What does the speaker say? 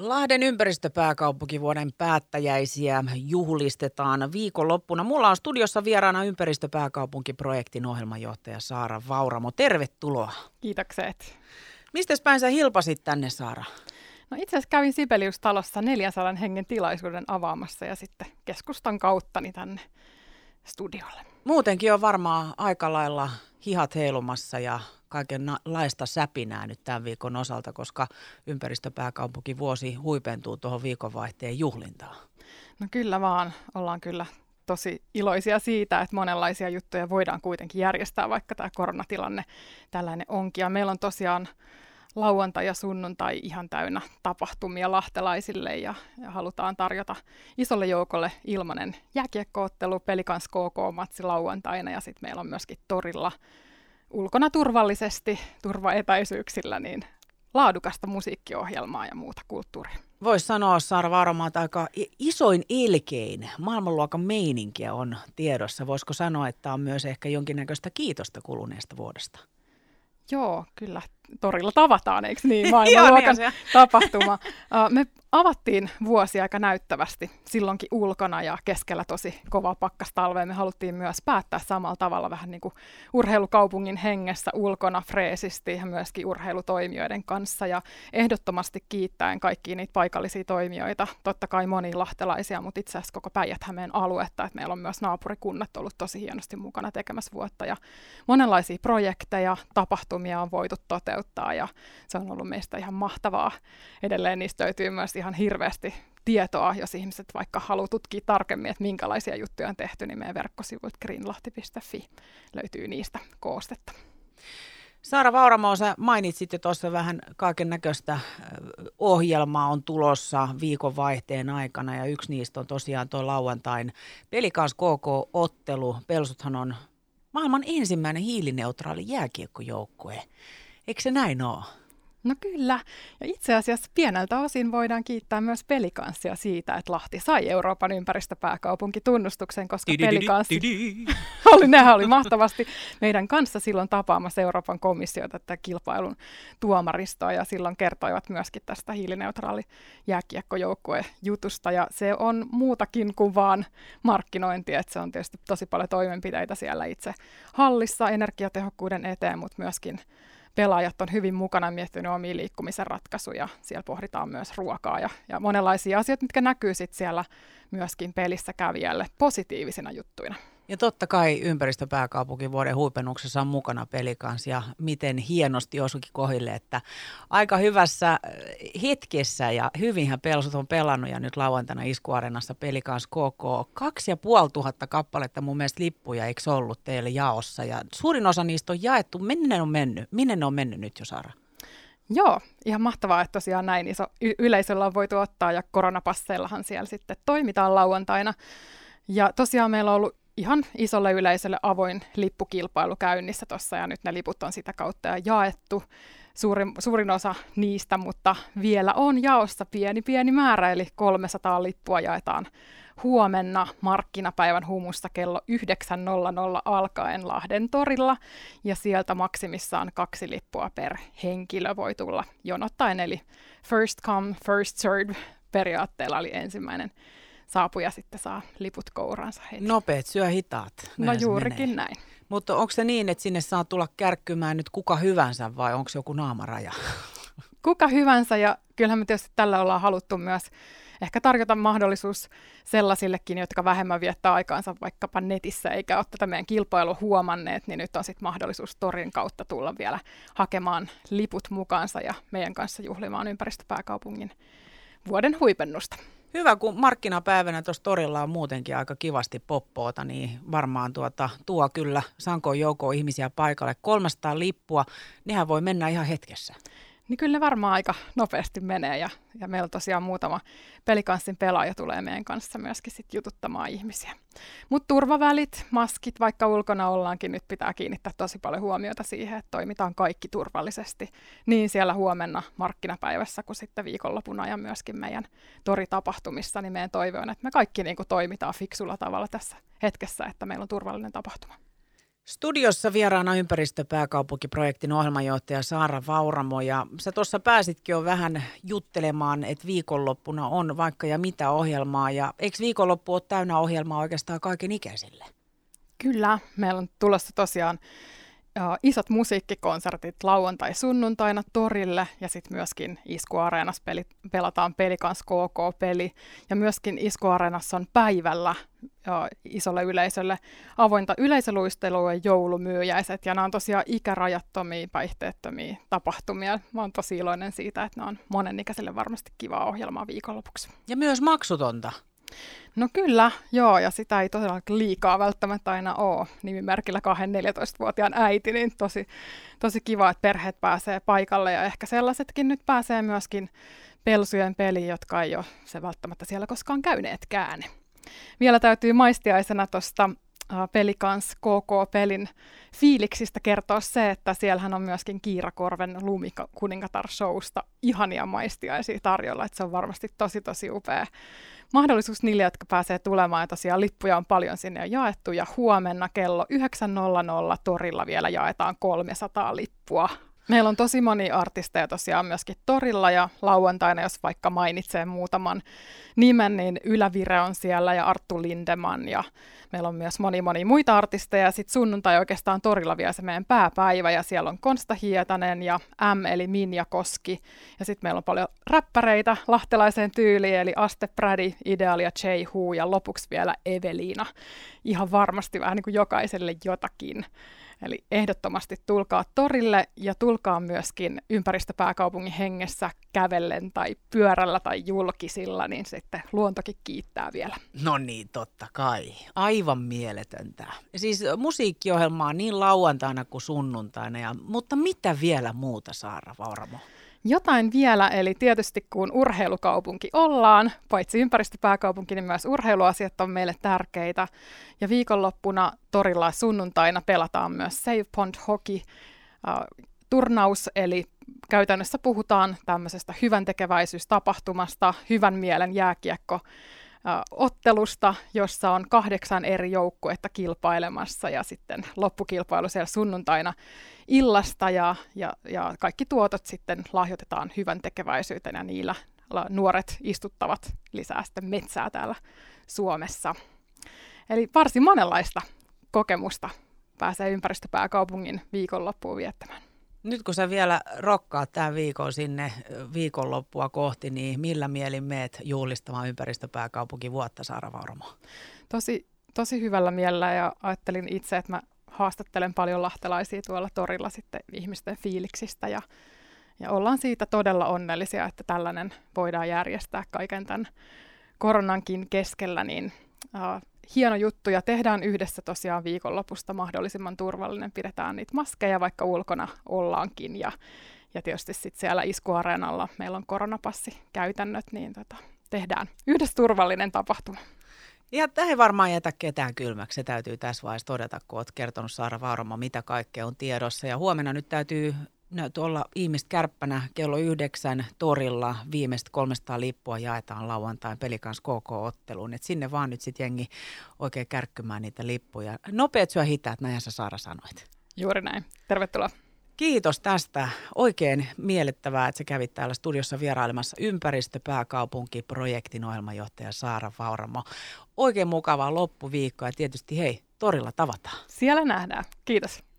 Lahden ympäristöpääkaupunkivuoden päättäjäisiä juhlistetaan viikonloppuna. Mulla on studiossa vieraana ympäristöpääkaupunkiprojektin ohjelmanjohtaja Saara Vauramo. Tervetuloa. Kiitokset. Mistä päin sä hilpasit tänne, Saara? No itse asiassa kävin Sibelius-talossa 400 hengen tilaisuuden avaamassa ja sitten keskustan kauttani tänne studiolle. Muutenkin on varmaan aika lailla hihat heilumassa ja kaikenlaista säpinää nyt tämän viikon osalta, koska ympäristöpääkaupunki vuosi huipentuu tuohon viikonvaihteen juhlintaan. No kyllä vaan, ollaan kyllä tosi iloisia siitä, että monenlaisia juttuja voidaan kuitenkin järjestää, vaikka tämä koronatilanne tällainen onkin. Ja meillä on tosiaan lauantai ja sunnuntai ihan täynnä tapahtumia lahtelaisille ja, ja halutaan tarjota isolle joukolle ilmanen jääkiekkoottelu, pelikans KK-matsi lauantaina ja sitten meillä on myöskin torilla ulkona turvallisesti, turvaetäisyyksillä, niin laadukasta musiikkiohjelmaa ja muuta kulttuuria. Voisi sanoa, Saara Vaaroma, että aika isoin ilkein maailmanluokan meininkiä on tiedossa. Voisiko sanoa, että on myös ehkä jonkinnäköistä kiitosta kuluneesta vuodesta? Joo, kyllä. Torilla tavataan, eikö niin? Maailmanluokan tapahtuma. Me avattiin vuosi aika näyttävästi silloinkin ulkona ja keskellä tosi kova pakkastalvea. Me haluttiin myös päättää samalla tavalla vähän niin kuin urheilukaupungin hengessä ulkona freesisti ja myöskin urheilutoimijoiden kanssa ja ehdottomasti kiittäen kaikkia niitä paikallisia toimijoita, totta kai moni lahtelaisia, mutta itse asiassa koko päijät aluetta, että meillä on myös naapurikunnat ollut tosi hienosti mukana tekemässä vuotta ja monenlaisia projekteja, tapahtumia on voitu toteuttaa ja se on ollut meistä ihan mahtavaa. Edelleen niistä löytyy myös ihan hirveästi tietoa, jos ihmiset vaikka haluaa tutkia tarkemmin, että minkälaisia juttuja on tehty, niin meidän verkkosivuilta greenlahti.fi löytyy niistä koostetta. Saara Vauramo, sä mainitsit jo tuossa vähän kaiken näköistä ohjelmaa on tulossa viikonvaihteen aikana ja yksi niistä on tosiaan tuo lauantain Pelikans KK-ottelu. Pelsuthan on maailman ensimmäinen hiilineutraali jääkiekkojoukkue. Eikö se näin ole? No kyllä, ja itse asiassa pieneltä osin voidaan kiittää myös pelikanssia siitä, että Lahti sai Euroopan ympäristöpääkaupunkitunnustuksen, koska pelikanssi oli, nehän oli mahtavasti meidän kanssa silloin tapaamassa Euroopan komissiota tätä kilpailun tuomaristoa, ja silloin kertoivat myöskin tästä hiilineutraali jääkiekkojoukkue jutusta, ja se on muutakin kuin vaan markkinointi, että se on tietysti tosi paljon toimenpiteitä siellä itse hallissa energiatehokkuuden eteen, mutta myöskin pelaajat on hyvin mukana miettinyt omia liikkumisen ratkaisuja. Siellä pohditaan myös ruokaa ja, ja monenlaisia asioita, mitkä näkyy sitten siellä myöskin pelissä kävijälle positiivisina juttuina. Ja totta kai ympäristöpääkaupunkin vuoden huipennuksessa on mukana pelikans ja miten hienosti osukin kohille, että aika hyvässä äh, hetkessä ja hyvinhän pelsut on pelannut ja nyt lauantaina iskuarenassa pelikans KK. Kaksi ja puoli tuhatta kappaletta mun mielestä lippuja eikö ollut teille jaossa ja suurin osa niistä on jaettu. Minne ne on mennyt? Minne ne on mennyt nyt jo Sara? Joo, ihan mahtavaa, että tosiaan näin iso y- yleisöllä on voitu ottaa ja koronapasseillahan siellä sitten toimitaan lauantaina. Ja tosiaan meillä on ollut ihan isolle yleisölle avoin lippukilpailu käynnissä tuossa ja nyt ne liput on sitä kautta ja jaettu. Suurin, suurin osa niistä, mutta vielä on jaossa pieni pieni määrä, eli 300 lippua jaetaan huomenna markkinapäivän humusta kello 9.00 alkaen Lahden torilla, ja sieltä maksimissaan kaksi lippua per henkilö voi tulla jonottaen, eli first come, first serve periaatteella, eli ensimmäinen saapuja sitten saa liput kouraansa heti. Nopeet syö hitaat. No juurikin menee. näin. Mutta onko se niin, että sinne saa tulla kärkkymään nyt kuka hyvänsä vai onko joku naamaraja? Kuka hyvänsä ja kyllähän me tietysti tällä ollaan haluttu myös ehkä tarjota mahdollisuus sellaisillekin, jotka vähemmän viettää aikaansa vaikkapa netissä eikä ole tätä meidän kilpailua huomanneet, niin nyt on sitten mahdollisuus torin kautta tulla vielä hakemaan liput mukaansa ja meidän kanssa juhlimaan ympäristöpääkaupungin vuoden huipennusta. Hyvä, kun markkinapäivänä tuossa torilla on muutenkin aika kivasti poppoota, niin varmaan tuota, tuo kyllä sankoon joukkoon ihmisiä paikalle. 300 lippua, nehän voi mennä ihan hetkessä niin kyllä ne varmaan aika nopeasti menee ja, ja meillä tosiaan muutama pelikanssin pelaaja tulee meidän kanssa myöskin sit jututtamaan ihmisiä. Mutta turvavälit, maskit, vaikka ulkona ollaankin, nyt pitää kiinnittää tosi paljon huomiota siihen, että toimitaan kaikki turvallisesti. Niin siellä huomenna markkinapäivässä kuin sitten viikonlopuna ja myöskin meidän toritapahtumissa, niin meidän toive on, että me kaikki niin kuin toimitaan fiksulla tavalla tässä hetkessä, että meillä on turvallinen tapahtuma. Studiossa vieraana ympäristöpääkaupunkiprojektin ohjelmanjohtaja Saara Vauramo ja sä tuossa pääsitkin jo vähän juttelemaan, että viikonloppuna on vaikka ja mitä ohjelmaa ja eikö viikonloppu ole täynnä ohjelmaa oikeastaan kaiken ikäisille? Kyllä, meillä on tulossa tosiaan uh, isot musiikkikonsertit lauantai-sunnuntaina torille ja sitten myöskin Isku Areenassa peli, pelataan pelikans KK-peli ja myöskin Isku Areenassa on päivällä uh, isolle yleisölle avointa yleisöluistelua ja joulumyyjäiset ja nämä on tosiaan ikärajattomia, päihteettömiä tapahtumia. Mä oon tosi iloinen siitä, että ne on monenikäiselle varmasti kivaa ohjelmaa viikonlopuksi. Ja myös maksutonta. No kyllä, joo, ja sitä ei tosiaan liikaa välttämättä aina ole. Nimimerkillä 2-14-vuotiaan äiti, niin tosi, tosi kiva, että perheet pääsee paikalle, ja ehkä sellaisetkin nyt pääsee myöskin pelsujen peliin, jotka ei ole se välttämättä siellä koskaan käyneetkään. Vielä täytyy maistiaisena tuosta pelikans KK-pelin fiiliksistä kertoa se, että siellähän on myöskin Kiirakorven Lumikuningatar showsta ihania maistiaisia tarjolla, että se on varmasti tosi tosi upea mahdollisuus niille, jotka pääsee tulemaan. Ja tosiaan lippuja on paljon sinne jo jaettu ja huomenna kello 9.00 torilla vielä jaetaan 300 lippua. Meillä on tosi moni artisteja tosiaan myöskin torilla ja lauantaina, jos vaikka mainitsee muutaman nimen, niin Ylävire on siellä ja Arttu Lindeman ja meillä on myös moni moni muita artisteja. Sitten sunnuntai oikeastaan torilla vielä se meidän pääpäivä ja siellä on Konsta Hietanen ja M eli Minja Koski. Ja sitten meillä on paljon räppäreitä lahtelaiseen tyyliin eli Aste Prädi, Ideal ja J. Hu ja lopuksi vielä Eveliina. Ihan varmasti vähän niin kuin jokaiselle jotakin. Eli ehdottomasti tulkaa torille ja tulkaa myöskin ympäristöpääkaupungin hengessä kävellen tai pyörällä tai julkisilla, niin sitten luontokin kiittää vielä. No niin, totta kai. Aivan mieletöntä. Siis musiikkiohjelmaa niin lauantaina kuin sunnuntaina, ja, mutta mitä vielä muuta Saara Vauramo? Jotain vielä, eli tietysti kun urheilukaupunki ollaan, paitsi ympäristöpääkaupunki, niin myös urheiluasiat on meille tärkeitä. Ja viikonloppuna torilla sunnuntaina pelataan myös Save Pond Hockey uh, turnaus, eli käytännössä puhutaan tämmöisestä hyvän tekeväisyystapahtumasta, hyvän mielen jääkiekko ottelusta, jossa on kahdeksan eri joukkuetta kilpailemassa ja sitten loppukilpailu siellä sunnuntaina illasta ja, ja, ja kaikki tuotot sitten lahjoitetaan hyvän tekeväisyyteen ja niillä nuoret istuttavat lisää sitten metsää täällä Suomessa. Eli varsin monenlaista kokemusta pääsee ympäristöpääkaupungin viikonloppuun viettämään. Nyt kun sä vielä rokkaat tämän viikon sinne viikonloppua kohti, niin millä mielin meet juhlistamaan ympäristöpääkaupunki vuotta, Saara Vauramo? Tosi, tosi hyvällä mielellä ja ajattelin itse, että mä haastattelen paljon lahtelaisia tuolla torilla sitten ihmisten fiiliksistä ja, ja ollaan siitä todella onnellisia, että tällainen voidaan järjestää kaiken tämän koronankin keskellä, niin uh, hieno juttu ja tehdään yhdessä tosiaan viikonlopusta mahdollisimman turvallinen. Pidetään niitä maskeja, vaikka ulkona ollaankin ja, ja tietysti sitten siellä iskuareenalla meillä on koronapassi käytännöt, niin tota, tehdään yhdessä turvallinen tapahtuma. Ja tämä ei varmaan jätä ketään kylmäksi, se täytyy tässä vaiheessa todeta, kun olet kertonut Saara Vaaroma, mitä kaikkea on tiedossa. Ja huomenna nyt täytyy näytyy olla ihmistä kärppänä kello yhdeksän torilla. Viimeistä 300 lippua jaetaan lauantain pelikans KK-otteluun. Et sinne vaan nyt sitten jengi oikein kärkkymään niitä lippuja. Nopeat syö hitaat, näin sä Saara sanoit. Juuri näin. Tervetuloa. Kiitos tästä. Oikein miellyttävää, että sä kävit täällä studiossa vierailemassa ympäristöpääkaupunkiprojektin ohjelmanjohtaja Saara Vauramo. Oikein mukavaa loppuviikkoa ja tietysti hei, torilla tavataan. Siellä nähdään. Kiitos.